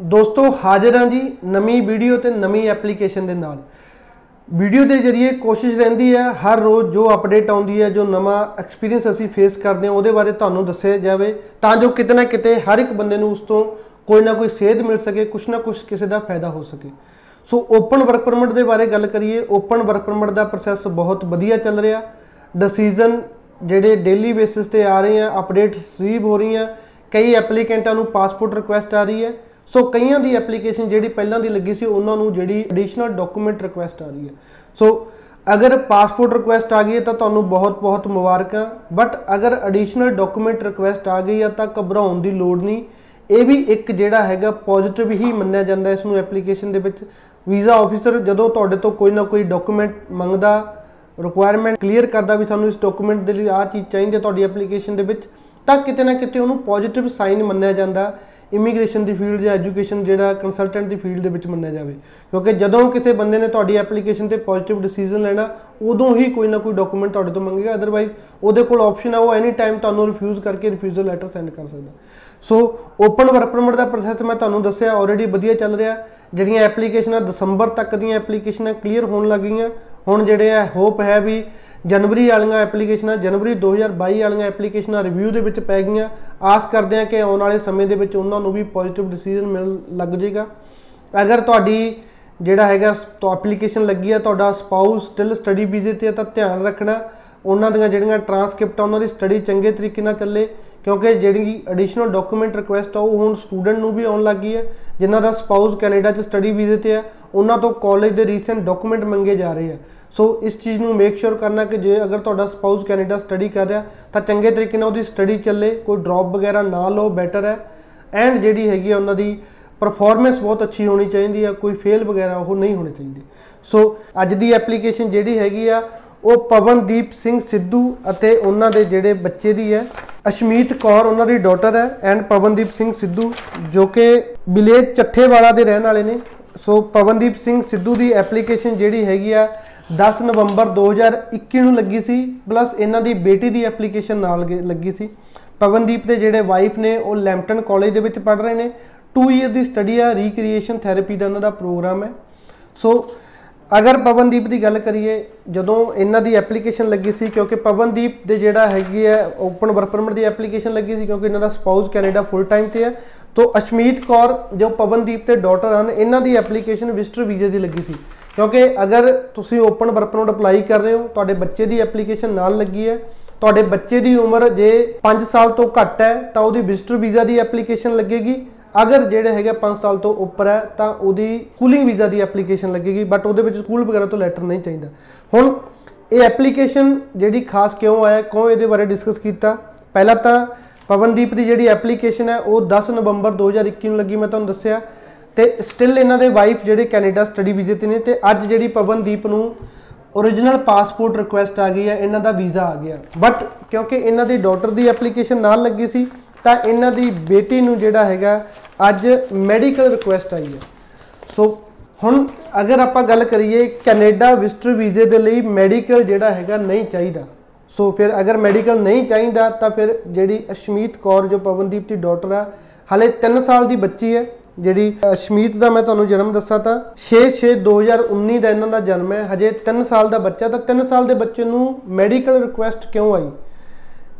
ਦੋਸਤੋ, ਹਾਜ਼ਰ ਹਾਂ ਜੀ ਨਵੀਂ ਵੀਡੀਓ ਤੇ ਨਵੀਂ ਐਪਲੀਕੇਸ਼ਨ ਦੇ ਨਾਲ। ਵੀਡੀਓ ਦੇ ਜ਼ਰੀਏ ਕੋਸ਼ਿਸ਼ ਰਹਿੰਦੀ ਹੈ ਹਰ ਰੋਜ਼ ਜੋ ਅਪਡੇਟ ਆਉਂਦੀ ਹੈ, ਜੋ ਨਵਾਂ ਐਕਸਪੀਰੀਅੰਸ ਅਸੀਂ ਫੇਸ ਕਰਦੇ ਹਾਂ, ਉਹਦੇ ਬਾਰੇ ਤੁਹਾਨੂੰ ਦੱਸਿਆ ਜਾਵੇ ਤਾਂ ਜੋ ਕਿਤੇ ਨਾ ਕਿਤੇ ਹਰ ਇੱਕ ਬੰਦੇ ਨੂੰ ਉਸ ਤੋਂ ਕੋਈ ਨਾ ਕੋਈ ਸੇਧ ਮਿਲ ਸਕੇ, ਕੁਛ ਨਾ ਕੁਛ ਕਿਸੇ ਦਾ ਫਾਇਦਾ ਹੋ ਸਕੇ। ਸੋ ਓਪਨ ਵਰਕ ਪਰਮਿਟ ਦੇ ਬਾਰੇ ਗੱਲ ਕਰੀਏ ਓਪਨ ਵਰਕ ਪਰਮਿਟ ਦਾ ਪ੍ਰੋਸੈਸ ਬਹੁਤ ਵਧੀਆ ਚੱਲ ਰਿਹਾ। ਡਿਸੀਜਨ ਜਿਹੜੇ ਡੇਲੀ ਬੇਸਿਸ ਤੇ ਆ ਰਹੇ ਆ ਅਪਡੇਟ ਰਿਸੀਵ ਹੋ ਰਹੀਆਂ। ਕਈ ਐਪਲੀਕੈਂਟਾਂ ਨੂੰ ਪਾਸਪੋਰਟ ਰਿਕੁਐਸਟ ਆ ਰਹੀ ਹੈ। ਸੋ ਕਈਆਂ ਦੀ ਐਪਲੀਕੇਸ਼ਨ ਜਿਹੜੀ ਪਹਿਲਾਂ ਦੀ ਲੱਗੀ ਸੀ, ਉਹਨਾਂ ਨੂੰ ਜਿਹੜੀ ਐਡੀਸ਼ਨਲ ਡਾਕੂਮੈਂਟ ਰਿਕੁਐਸਟ ਆ ਰਹੀ ਹੈ। ਸੋ ਅਗਰ ਪਾਸਪੋਰਟ ਰਿਕੁਐਸਟ ਆ ਗਈ ਹੈ ਤਾਂ ਤੁਹਾਨੂੰ ਬਹੁਤ-ਬਹੁਤ ਮੁਬਾਰਕਾਂ। ਬਟ ਅਗਰ ਐਡੀਸ਼ਨਲ ਡਾਕੂਮੈਂਟ ਰਿਕੁਐਸਟ ਆ ਗਈ ਹੈ ਤਾਂ ਘਬਰਾਉਣ ਦੀ ਲੋੜ ਨਹੀਂ। ਇਹ ਵੀ ਇੱਕ ਜਿਹੜਾ ਹੈਗਾ ਪੋਜ਼ਿਟਿਵ ਹੀ ਮੰਨਿਆ ਜਾਂਦਾ ਇਸ ਨੂੰ ਐਪਲੀਕੇਸ਼ਨ ਦੇ ਵਿੱਚ। ਵੀਜ਼ਾ ਆਫੀਸਰ ਜਦੋਂ ਤੁਹਾਡੇ ਤੋਂ ਕੋਈ ਨਾ ਕੋਈ ਡਾਕੂਮੈਂਟ ਮੰਗਦਾ ਰਿਕੁਆਇਰਮੈਂਟ ਕਲੀਅਰ ਕਰਦਾ ਵੀ ਸਾਨੂੰ ਇਸ ਡਾਕੂਮੈਂਟ ਦੇ ਲਈ ਆਹ ਚੀਜ਼ ਚਾਹੀਦੀ ਹੈ ਤੁਹਾਡੀ ਐਪਲੀਕੇਸ਼ਨ ਦੇ ਵਿੱਚ, ਤਾਂ ਕਿਤੇ ਨਾ ਕਿਤੇ ਉਹਨੂੰ ਪੋਜ਼ਿਟਿਵ ਸਾਈਨ ਮੰਨਿਆ ਜਾਂਦਾ। ਇਮੀਗ੍ਰੇਸ਼ਨ ਦੀ ਫੀਲਡ ਜਾਂ ਐਜੂਕੇਸ਼ਨ ਜਿਹੜਾ ਕੰਸਲਟੈਂਟ ਦੀ ਫੀਲਡ ਦੇ ਵਿੱਚ ਮੰਨਿਆ ਜਾਵੇ। ਕਿਉਂਕਿ ਜਦੋਂ ਕਿਸੇ ਬੰਦੇ ਨੇ ਤੁਹਾਡੀ ਐਪਲੀਕੇਸ਼ਨ ਤੇ ਪੋਜ਼ਿਟਿਵ ਡਿਸੀਜਨ ਲੈਣਾ, ਉਦੋਂ ਹੀ ਕੋਈ ਨਾ ਕੋਈ ਡਾਕੂਮੈਂਟ ਤੁਹਾਡੇ ਤੋਂ ਮੰਗੇਗਾ। ਅਦਰਵਾਈਜ਼ ਉਹਦੇ ਕੋਲ ਆਪਸ਼ਨ ਆ, ਉਹ ਐਨੀ ਟਾਈਮ ਤੁਹਾਨੂੰ ਰਿਫਿਊਜ਼ ਕਰਕੇ ਰਿਫਿਊਜ਼ਲ ਲੈਟਰ ਸੈਂਡ ਕਰ ਸਕਦਾ। ਸੋ ਓਪਨ ਵਰਕ ਪਰਮਿਟ ਦਾ ਪ੍ਰੋਸੈਸ ਮੈਂ ਤੁਹਾਨੂੰ ਦੱਸਿਆ ਆਲਰੇਡੀ ਵਧੀਆ ਚੱਲ ਰਿਹਾ। ਜਿਹੜੀਆਂ ਐਪਲੀਕੇਸ਼ਨਾਂ ਦਸੰਬਰ ਤੱਕ ਦੀਆਂ ਐਪਲੀਕੇਸ਼ਨਾਂ ਕਲੀਅਰ ਹੋਣ ਲੱਗੀਆਂ ਹੁਣ ਜਿਹੜੇ ਆ ਹੋਪ ਹੈ ਵੀ ਜਨਵਰੀ ਵਾਲੀਆਂ ਐਪਲੀਕੇਸ਼ਨਾਂ, ਜਨਵਰੀ 2022 ਵਾਲੀਆਂ ਐਪਲੀਕੇਸ਼ਨਾਂ ਰਿਵਿਊ ਦੇ ਵਿੱਚ ਪੈ ਗਈਆਂ। ਆਸ ਕਰਦੇ ਹਾਂ ਕਿ ਆਉਣ ਵਾਲੇ ਸਮੇਂ ਦੇ ਵਿੱਚ ਉਹਨਾਂ ਨੂੰ ਵੀ ਪੋਜ਼ਿਟਿਵ ਡਿਸੀਜਨ ਮਿਲ ਲੱਗ ਜਾਏਗਾ। ਅਗਰ ਤੁਹਾਡੀ ਜਿਹੜਾ ਹੈਗਾ ਤੋਂ ਐਪਲੀਕੇਸ਼ਨ ਲੱਗੀ ਹੈ ਤੁਹਾਡਾ ਸਪਾਊਸ ਸਟਿਲ ਸਟੱਡੀ ਵੀਜ਼ੇ ਤੇ ਹੈ ਤਾਂ ਧਿਆਨ ਰੱਖਣਾ। ਉਹਨਾਂ ਦੀਆਂ ਜਿਹੜੀਆਂ ਟਰਾਂਸਕ੍ਰਿਪਟ ਉਹਨਾਂ ਦੀ ਸਟੱਡੀ ਚੰਗੇ ਤਰੀਕੇ ਨਾਲ ਚੱਲੇ। ਕਿਉਂਕਿ ਜਿਹੜੀ ਐਡੀਸ਼ਨਲ ਡਾਕੂਮੈਂਟ ਰਿਕੁਐਸਟ ਆ, ਉਹ ਹੁਣ ਸਟੂਡੈਂਟ ਨੂੰ ਵੀ ਆਉਣ ਲੱਗੀ ਹੈ ਜਿਨ੍ਹਾਂ ਦਾ ਸਪਾਊਸ ਕੈਨੇਡਾ 'ਚ ਸਟੱਡੀ ਵੀਜ਼ੇ ਤੇ ਹੈ ਉਹਨਾਂ ਤੋਂ ਕਾਲਜ ਦੇ ਰੀਸੈਂਟ ਡਾਕੂਮੈਂਟ ਮੰਗੇ ਜਾ ਰਹੇ ਆ। ਸੋ ਇਸ ਚੀਜ਼ ਨੂੰ ਮੇਕ ਸ਼ੋਰ ਕਰਨਾ ਕਿ ਜੇ ਅਗਰ ਤੁਹਾਡਾ ਸਪਾਊਸ ਕੈਨੇਡਾ ਸਟੱਡੀ ਕਰ ਰਿਹਾ, ਤਾਂ ਚੰਗੇ ਤਰੀਕੇ ਨਾਲ ਉਹਦੀ ਸਟੱਡੀ ਚੱਲੇ, ਕੋਈ ਡ੍ਰੌਪ ਵਗੈਰਾ ਨਾ ਲਓ ਬੈਟਰ ਹੈ। ਐਂਡ ਜਿਹੜੀ ਹੈਗੀ ਆ ਉਹਨਾਂ ਦੀ ਪਰਫਾਰਮੈਂਸ ਬਹੁਤ ਅੱਛੀ ਹੋਣੀ ਚਾਹੀਦੀ ਆ, ਕੋਈ ਫੇਲ ਵਗੈਰਾ ਉਹ ਨਹੀਂ ਹੋਣੇ ਚਾਹੀਦੇ। ਸੋ ਅੱਜ ਦੀ ਐਪਲੀਕੇਸ਼ਨ ਜਿਹੜੀ ਹੈਗੀ ਆ, ਉਹ ਪਵਨਦੀਪ ਸਿੰਘ ਸਿੱਧੂ ਅਤੇ ਉਹਨਾਂ ਦੇ ਜਿਹੜੇ ਬੱਚੇ ਦੀ ਹੈ, ਅਸ਼ਮੀਤ ਕੌਰ ਉਹਨਾਂ ਦੀ ਡਾਟਰ ਹੈ ਐਂਡ ਪਵਨਦੀਪ ਸਿੰਘ ਸਿੱਧੂ, ਜੋ ਕਿ ਵਿਲੇਜ ਚੱਠੇਵਾਲਾ ਦੇ ਰਹਿਣ ਵਾਲੇ ਨੇ। ਸੋ ਪਵਨਦੀਪ ਸਿੰਘ ਸਿੱਧੂ ਦੀ ਐਪਲੀਕੇਸ਼ਨ ਜਿਹੜੀ ਹੈਗੀ ਆ 10 ਨਵੰਬਰ 2021 ਨੂੰ ਲੱਗੀ ਸੀ ਪਲੱਸ ਇਹਨਾਂ ਦੀ ਬੇਟੀ ਦੀ ਐਪਲੀਕੇਸ਼ਨ ਨਾਲ ਲੱਗੀ ਸੀ। ਪਵਨਦੀਪ ਦੇ ਜਿਹੜੇ ਵਾਈਫ ਨੇ, ਉਹ ਲੈਂਪਟਨ ਕਾਲਜ ਦੇ ਵਿੱਚ ਪੜ੍ਹ ਰਹੇ ਨੇ। 2 ਇਅਰ ਦੀ ਸਟੱਡੀ ਆ ਰੀਕ੍ਰੀਏਸ਼ਨ ਥੈਰੇਪੀ ਦਾ ਉਹਨਾਂ ਦਾ ਪ੍ਰੋਗਰਾਮ ਹੈ। ਸੋ ਅਗਰ ਪਵਨਦੀਪ ਦੀ ਗੱਲ ਕਰੀਏ, ਜਦੋਂ ਇਹਨਾਂ ਦੀ ਐਪਲੀਕੇਸ਼ਨ ਲੱਗੀ ਸੀ, ਕਿਉਂਕਿ ਪਵਨਦੀਪ ਦੇ ਜਿਹੜਾ ਹੈਗੀ ਹੈ ਓਪਨ ਵਰਕ ਪਰਮਿਟ ਦੀ ਐਪਲੀਕੇਸ਼ਨ ਲੱਗੀ ਸੀ, ਕਿਉਂਕਿ ਇਹਨਾਂ ਦਾ ਸਪਾਊਸ ਕੈਨੇਡਾ ਫੁੱਲ ਟਾਈਮ ਤੇ ਹੈ। ਤੋਂ ਅਸ਼ਮੀਤ ਕੌਰ, ਜੋ ਪਵਨਦੀਪ ਤੇ ਡਾਟਰ ਹਨ, ਇਹਨਾਂ ਦੀ ਐਪਲੀਕੇਸ਼ਨ ਵਿਜ਼ਟਰ ਵੀਜ਼ੇ ਦੀ ਲੱਗੀ ਸੀ। ਕਿਉਂਕਿ ਅਗਰ ਤੁਸੀਂ ਓਪਨ ਵਰਕ ਪਰਮਿਟ ਅਪਲਾਈ ਕਰ ਰਹੇ ਹੋ, ਤੁਹਾਡੇ ਬੱਚੇ ਦੀ ਐਪਲੀਕੇਸ਼ਨ ਨਾਲ ਲੱਗੀ ਹੈ, ਤੁਹਾਡੇ ਬੱਚੇ ਦੀ ਉਮਰ ਜੇ 5 ਸਾਲ ਤੋਂ ਘੱਟ ਹੈ, ਤਾਂ ਉਹਦੀ ਵਿਜ਼ਟਰ ਵੀਜ਼ਾ ਦੀ ਐਪਲੀਕੇਸ਼ਨ ਲੱਗੇਗੀ। ਅਗਰ ਜਿਹੜੇ ਹੈਗੇ 5 ਸਾਲ ਤੋਂ ਉੱਪਰ ਹੈ, ਤਾਂ ਉਹਦੀ ਸਕੂਲਿੰਗ ਵੀਜ਼ਾ ਦੀ ਐਪਲੀਕੇਸ਼ਨ ਲੱਗੇਗੀ ਬਟ ਉਹਦੇ ਵਿੱਚ ਸਕੂਲ ਵਗੈਰਾ ਤੋਂ ਲੈਟਰ ਨਹੀਂ ਚਾਹੀਦਾ। ਹੁਣ ਇਹ ਐਪਲੀਕੇਸ਼ਨ ਜਿਹੜੀ ਖਾਸ ਕਿਉਂ ਆਇਆ, ਕਿਉਂ ਇਹਦੇ ਬਾਰੇ ਡਿਸਕਸ ਕੀਤਾ? ਪਹਿਲਾਂ ਤਾਂ ਪਵਨਦੀਪ ਦੀ ਜਿਹੜੀ ਐਪਲੀਕੇਸ਼ਨ ਹੈ, ਉਹ 10 ਨਵੰਬਰ 2021 ਨੂੰ ਲੱਗੀ, ਮੈਂ ਤੁਹਾਨੂੰ ਦੱਸਿਆ। ਤੇ ਸਟਿਲ ਇਹਨਾਂ ਦੇ ਵਾਈਫ ਜਿਹੜੇ ਕੈਨੇਡਾ ਸਟੱਡੀ ਵੀਜ਼ੇ ਤੇ ਨੇ ਤੇ ਅੱਜ ਜਿਹੜੀ ਪਵਨਦੀਪ ਨੂੰ origignal ਪਾਸਪੋਰਟ ਰਿਕੁਐਸਟ ਆ ਗਈ ਹੈ, ਇਹਨਾਂ ਦਾ ਵੀਜ਼ਾ ਆ ਗਿਆ। ਬਟ ਕਿਉਂਕਿ ਇਹਨਾਂ ਦੀ ਡਾਟਰ ਦੀ ਐਪਲੀਕੇਸ਼ਨ ਨਾਲ ਲੱਗੀ ਸੀ, ਤਾਂ ਇਹਨਾਂ ਦੀ ਬੇਟੀ ਨੂੰ ਜਿਹੜਾ ਹੈਗਾ, ਅੱਜ ਮੈਡੀਕਲ ਰਿਕੁਐਸਟ ਆਈ ਹੈ। ਸੋ ਹੁਣ ਅਗਰ ਆਪਾਂ ਗੱਲ ਕਰੀਏ ਕੈਨੇਡਾ ਵਿਜ਼ਟਰ ਵੀਜ਼ੇ ਦੇ ਲਈ ਮੈਡੀਕਲ ਜਿਹੜਾ ਹੈਗਾ ਨਹੀਂ ਚਾਹੀਦਾ। ਸੋ ਫਿਰ ਅਗਰ ਮੈਡੀਕਲ ਨਹੀਂ ਚਾਹੀਦਾ, ਤਾਂ ਫਿਰ ਜਿਹੜੀ ਅਸ਼ਮੀਤ ਕੌਰ, ਜੋ ਪਵਨਦੀਪ ਦੀ ਡਾਟਰ ਆ, ਹਲੇ 3 ਸਾਲ ਦੀ ਬੱਚੀ ਹੈ। ਜਿਹੜੀ ਅਸ਼ਮੀਤ ਦਾ ਮੈਂ ਤੁਹਾਨੂੰ ਜਨਮ ਦੱਸਾਂ ਤਾਂ 6/6/2019 ਦਾ ਇਹਨਾਂ ਦਾ ਜਨਮ ਹੈ। ਹਜੇ 3 ਸਾਲ ਦਾ ਬੱਚਾ ਤਾਂ 3 ਸਾਲ ਦੇ ਬੱਚੇ ਨੂੰ ਮੈਡੀਕਲ ਰਿਕੁਐਸਟ ਕਿਉਂ ਆਈ?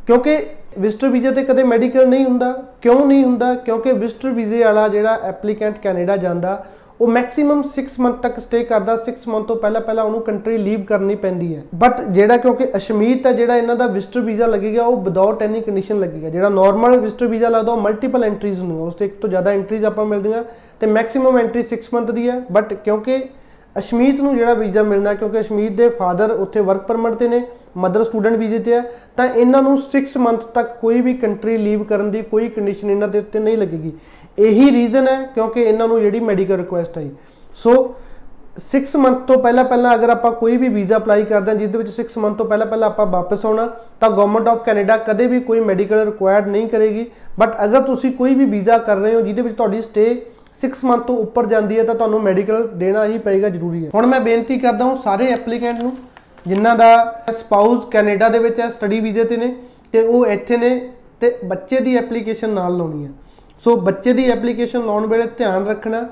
ਕਿਉਂਕਿ ਵਿਜ਼ਟਰ ਵੀਜ਼ੇ ਤੇ ਕਦੇ ਮੈਡੀਕਲ ਨਹੀਂ ਹੁੰਦਾ। ਕਿਉਂ ਨਹੀਂ ਹੁੰਦਾ? ਕਿਉਂਕਿ ਵਿਜ਼ਟਰ ਵੀਜ਼ੇ ਵਾਲਾ ਜਿਹੜਾ ਐਪਲੀਕੈਂਟ ਕੈਨੇਡਾ ਜਾਂਦਾ ਉਹ ਮੈਕਸਿਮਮ 6 ਮੰਥ ਤੱਕ ਸਟੇ ਕਰਦਾ 6 ਮੰਥ ਤੋਂ ਪਹਿਲਾਂ ਪਹਿਲਾਂ ਉਹਨੂੰ ਕੰਟਰੀ ਲੀਵ ਕਰਨੀ ਪੈਂਦੀ ਹੈ। ਬਟ ਜਿਹੜਾ ਕਿਉਂਕਿ ਅਸ਼ਮੀਤ ਹੈ, ਜਿਹੜਾ ਇਹਨਾਂ ਦਾ ਵਿਜ਼ਟਰ ਵੀਜ਼ਾ ਲੱਗੇਗਾ ਉਹ ਵਿਦਆਊਟ ਐਨੀ ਕੰਡੀਸ਼ਨ ਲੱਗੇਗਾ ਜਿਹੜਾ ਨਾਰਮਲ ਵਿਜ਼ਟਰ ਵੀਜ਼ਾ ਲੱਗਦਾ, ਉਹ ਮਲਟੀਪਲ ਐਂਟਰੀਜ਼ ਹੁੰਦੀਆਂ ਉਸ ਤੇ ਇੱਕ ਤੋਂ ਜ਼ਿਆਦਾ ਐਂਟਰੀਜ਼ ਆਪਾਂ ਮਿਲਦੀਆਂ, ਤੇ ਮੈਕਸਿਮਮ ਐਂਟਰੀ 6 ਮੰਥ ਦੀ ਹੈ। ਬਟ ਕਿਉਂਕਿ ਅਸ਼ਮੀਤ ਨੂੰ ਜਿਹੜਾ ਵੀਜ਼ਾ ਮਿਲਣਾ ਕਿਉਂਕਿ ਅਸ਼ਮੀਤ ਦੇ ਫਾਦਰ ਉੱਥੇ ਵਰਕ ਪਰਮਿਟ ਤੇ ਨੇ ਮਦਰ ਸਟੂਡੈਂਟ ਵੀਜ਼ੇ ਤੇ ਹੈ, ਤਾਂ ਇਹਨਾਂ ਨੂੰ 6 ਮੰਥ ਤੱਕ ਕੋਈ ਵੀ ਕੰਟਰੀ ਲੀਵ ਕਰਨ ਦੀ ਕੋਈ ਕੰਡੀਸ਼ਨ ਇਹਨਾਂ ਦੇ ਉੱਤੇ ਨਹੀਂ ਲੱਗੇਗੀ। ਇਹੀ ਰੀਜ਼ਨ ਹੈ, ਕਿਉਂਕਿ ਇਹਨਾਂ ਨੂੰ ਜਿਹੜੀ ਮੈਡੀਕਲ ਰਿਕੁਐਸਟ ਆਈ। ਸੋ 6 ਮੰਥ ਤੋਂ ਪਹਿਲਾਂ ਪਹਿਲਾਂ ਅਗਰ ਆਪਾਂ ਕੋਈ ਵੀ ਵੀਜ਼ਾ ਅਪਲਾਈ ਕਰਦੇ ਹਾਂ ਜਿਸ ਦੇ ਵਿੱਚ 6 ਮੰਥ ਤੋਂ ਪਹਿਲਾਂ ਪਹਿਲਾਂ ਆਪਾਂ ਵਾਪਸ ਆਉਣਾ, ਤਾਂ ਗਵਰਨਮੈਂਟ ਆਫ ਕੈਨੇਡਾ ਕਦੇ ਵੀ ਕੋਈ ਮੈਡੀਕਲ ਰਿਕੁਆਇਰਡ ਨਹੀਂ ਕਰੇਗੀ। ਬਟ ਅਗਰ ਤੁਸੀਂ ਕੋਈ ਵੀ ਵੀਜ਼ਾ ਕਰ ਰਹੇ ਹੋ, ਜਿਹਦੇ ਵਿੱਚ ਤੁਹਾਡੀ ਸਟੇ 6 ਮੰਥ ਤੋਂ ਉੱਪਰ ਜਾਂਦੀ ਹੈ ਤਾਂ ਤੁਹਾਨੂੰ ਮੈਡੀਕਲ ਦੇਣਾ ਹੀ ਪਏਗਾ ਜ਼ਰੂਰੀ ਹੈ। ਹੁਣ ਮੈਂ ਬੇਨਤੀ ਕਰਦਾ ਹਾਂ ਸਾਰੇ ਐਪਲੀਕੈਂਟ ਨੂੰ, ਜਿਨ੍ਹਾਂ ਦਾ ਸਪਾਊਸ ਕੈਨੇਡਾ ਦੇ ਵਿੱਚ ਹੈ ਸਟੱਡੀ ਵੀਜ਼ੇ ਤੇ ਨੇ ਤੇ ਉਹ ਇੱਥੇ ਨੇ ਤੇ ਬੱਚੇ ਦੀ ਐਪਲੀਕੇਸ਼ਨ ਨਾਲ ਲਾਉਣੀ ਹੈ। ਸੋ ਬੱਚੇ ਦੀ ਐਪਲੀਕੇਸ਼ਨ ਲਾਉਣ ਵੇਲੇ ਧਿਆਨ ਰੱਖਣਾ,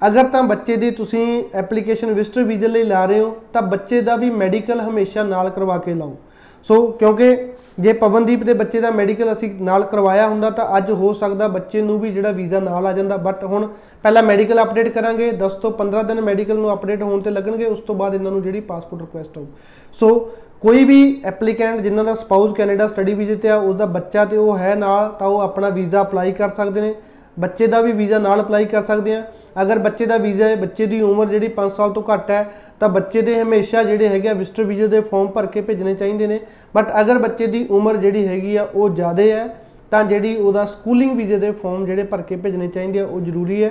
ਅਗਰ ਤਾਂ ਬੱਚੇ ਦੀ ਤੁਸੀਂ ਐਪਲੀਕੇਸ਼ਨ ਵਿਜ਼ਟਰ ਵੀਜ਼ੇ ਲਈ ਲਾ ਰਹੇ ਹੋ, ਤਾਂ ਬੱਚੇ ਦਾ ਵੀ ਮੈਡੀਕਲ ਹਮੇਸ਼ਾ ਨਾਲ ਕਰਵਾ ਕੇ ਲਾਓ। ਸੋ ਕਿਉਂਕਿ ਜੇ ਪਵਨਦੀਪ ਦੇ ਬੱਚੇ ਦਾ ਮੈਡੀਕਲ ਅਸੀਂ ਨਾਲ ਕਰਵਾਇਆ ਹੁੰਦਾ ਤਾਂ ਅੱਜ ਹੋ ਸਕਦਾ ਬੱਚੇ ਨੂੰ ਵੀ ਜਿਹੜਾ ਵੀਜ਼ਾ ਨਾਲ ਆ ਜਾਂਦਾ ਬਟ ਹੁਣ ਪਹਿਲਾਂ ਮੈਡੀਕਲ ਅਪਡੇਟ ਕਰਾਂਗੇ 10 ਤੋਂ 15 ਦਿਨ ਮੈਡੀਕਲ ਨੂੰ ਅਪਡੇਟ ਹੋਣ ਤੇ ਲੱਗਣਗੇ, ਉਸ ਤੋਂ ਬਾਅਦ ਇਹਨਾਂ ਨੂੰ ਜਿਹੜੀ ਪਾਸਪੋਰਟ ਰਿਕੁਐਸਟ ਆਊ। ਸੋ ਕੋਈ ਵੀ ਐਪਲੀਕੈਂਟ ਜਿਨ੍ਹਾਂ ਦਾ ਸਪਾਊਸ ਕੈਨੇਡਾ ਸਟੱਡੀ ਵੀਜ਼ੇ ਤੇ ਆ ਉਹਦਾ ਬੱਚਾ ਤੇ ਉਹ ਹੈ ਨਾਲ, ਤਾਂ ਉਹ ਆਪਣਾ ਵੀਜ਼ਾ ਅਪਲਾਈ ਕਰ ਸਕਦੇ ਨੇ। ਬੱਚੇ ਦਾ ਵੀ ਵੀਜ਼ਾ ਨਾਲ ਅਪਲਾਈ ਕਰ ਸਕਦੇ ਆ। ਅਗਰ ਬੱਚੇ ਦਾ ਵੀਜ਼ਾ ਹੈ, ਬੱਚੇ ਦੀ ਉਮਰ ਜਿਹੜੀ 5 ਸਾਲ ਤੋਂ ਘੱਟ ਹੈ, ਤਾਂ ਬੱਚੇ ਦੇ ਹਮੇਸ਼ਾ ਜਿਹੜੇ ਹੈਗੇ ਆ ਵਿਜ਼ਟਰ ਵੀਜ਼ੇ ਦੇ ਫਾਰਮ ਭਰ ਕੇ ਭੇਜਣੇ ਚਾਹੀਦੇ ਨੇ। ਬਟ ਅਗਰ ਬੱਚੇ ਦੀ ਉਮਰ ਜਿਹੜੀ ਹੈਗੀ ਆ, ਉਹ ਜ਼ਿਆਦਾ ਹੈ, ਤਾਂ ਜਿਹੜੀ ਉਹਦਾ ਸਕੂਲਿੰਗ ਵੀਜ਼ੇ ਦੇ ਫਾਰਮ ਜਿਹੜੇ ਭਰ ਕੇ ਭੇਜਣੇ ਚਾਹੀਦੇ ਆ, ਉਹ ਜ਼ਰੂਰੀ ਹੈ।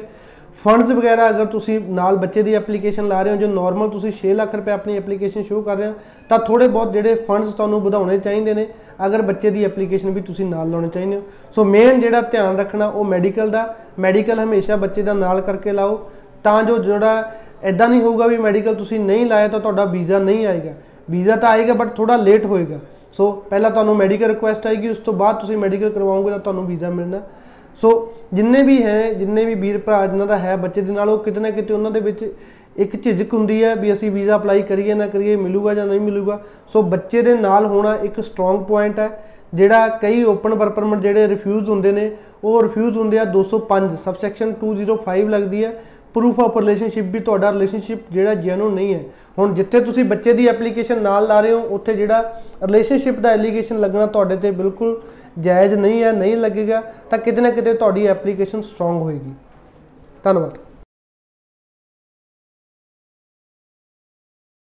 ਫੰਡਸ ਵਗੈਰਾ ਅਗਰ ਤੁਸੀਂ ਨਾਲ ਬੱਚੇ ਦੀ ਐਪਲੀਕੇਸ਼ਨ ਲਾ ਰਹੇ ਹੋ, ਜੋ ਨਾਰਮਲ ਤੁਸੀਂ 6 ਲੱਖ ਰੁਪਏ ਆਪਣੀ ਐਪਲੀਕੇਸ਼ਨ ਸ਼ੋਅ ਕਰ ਰਹੇ ਹੋ, ਤਾਂ ਥੋੜੇ ਬਹੁਤ ਜਿਹੜੇ ਫੰਡਸ ਤੁਹਾਨੂੰ ਵਧਾਉਣੇ ਚਾਹੀਦੇ ਨੇ, ਅਗਰ ਬੱਚੇ ਦੀ ਐਪਲੀਕੇਸ਼ਨ ਵੀ ਤੁਸੀਂ ਨਾਲ ਲਾਉਣੇ ਚਾਹੀਦੇ ਹੋ। ਸੋ ਮੇਨ ਜਿਹੜਾ ਧਿਆਨ ਰੱਖਣਾ ਉਹ ਮੈਡੀਕਲ ਦਾ ਮੈਡੀਕਲ ਹਮੇਸ਼ਾ ਬੱਚੇ ਦਾ ਨਾਲ ਕਰਕੇ ਲਾਓ, ਤਾਂ ਜੋ ਜਿਹੜਾ ਐਦਾਂ ਨਹੀਂ ਹੋਊਗਾ ਵੀ ਮੈਡੀਕਲ ਤੁਸੀਂ ਨਹੀਂ ਲਾਇਆ ਤਾਂ ਤੁਹਾਡਾ ਵੀਜ਼ਾ ਨਹੀਂ ਆਏਗਾ। ਵੀਜ਼ਾ ਤਾਂ ਆਏਗਾ ਬਟ ਥੋੜਾ ਲੇਟ ਹੋਏਗਾ। ਸੋ ਪਹਿਲਾਂ ਤੁਹਾਨੂੰ ਮੈਡੀਕਲ ਰਿਕੁਐਸਟ ਆਏਗੀ, ਉਸ ਤੋਂ ਬਾਅਦ ਤੁਸੀਂ ਮੈਡੀਕਲ ਕਰਵਾਓਗੇ ਤਾਂ ਤੁਹਾਨੂੰ ਵੀਜ਼ਾ ਮਿਲਣਾ। ਸੋ ਜਿੰਨੇ ਵੀ ਹੈ, ਜਿੰਨੇ ਵੀ ਵੀਰ ਭਰਾ ਜਿਨ੍ਹਾਂ ਦਾ ਹੈ ਬੱਚੇ ਦੇ ਨਾਲ, ਉਹ ਕਿਤੇ ਨਾ ਕਿਤੇ ਉਹਨਾਂ ਦੇ ਵਿੱਚ ਇੱਕ ਝਿਜਕ ਹੁੰਦੀ ਹੈ ਵੀ ਅਸੀਂ ਵੀਜ਼ਾ ਅਪਲਾਈ ਕਰੀਏ ਨਾ ਕਰੀਏ, ਮਿਲੂਗਾ ਜਾਂ ਨਹੀਂ ਮਿਲੂਗਾ। ਸੋ ਬੱਚੇ ਦੇ ਨਾਲ ਹੋਣਾ ਇੱਕ ਸਟਰੋਂਗ ਪੁਆਇੰਟ ਹੈ, ਜਿਹੜਾ ਕਈ ਓਪਨ ਵਰਕ ਪਰਮਿਟ ਜਿਹੜੇ ਰਿਫਿਊਜ਼ ਹੁੰਦੇ ਨੇ, ਉਹ ਰਿਫਿਊਜ਼ ਹੁੰਦੇ ਆ 205 ਸਬਸੈਕਸ਼ਨ 205 ਲੱਗਦੀ ਹੈ। ਪ੍ਰੂਫ ਆਫ ਰਿਲੇਸ਼ਨਸ਼ਿਪ ਵੀ ਤੁਹਾਡਾ ਰਿਲੇਸ਼ਨਸ਼ਿਪ ਜਿਹੜਾ ਜੈਨੂਨ ਨਹੀਂ ਹੈ। ਹੁਣ ਜਿੱਥੇ ਤੁਸੀਂ ਬੱਚੇ ਦੀ ਐਪਲੀਕੇਸ਼ਨ ਨਾਲ ਲਾ ਰਹੇ ਹੋ, ਉੱਥੇ ਜਿਹੜਾ ਰਿਲੇਸ਼ਨਸ਼ਿਪ ਦਾ ਐਲੀਗੇਸ਼ਨ ਲੱਗਣਾ ਤੁਹਾਡੇ ਤੇ ਬਿਲਕੁਲ ਜਾਇਜ਼ ਨਹੀਂ ਹੈ ਨਹੀਂ ਲੱਗੇਗਾ ਤਾਂ ਕਿਤੇ ਨਾ ਕਿਤੇ ਤੁਹਾਡੀ ਐਪਲੀਕੇਸ਼ਨ ਸਟਰੋਂਗ ਹੋਏਗੀ। ਧੰਨਵਾਦ।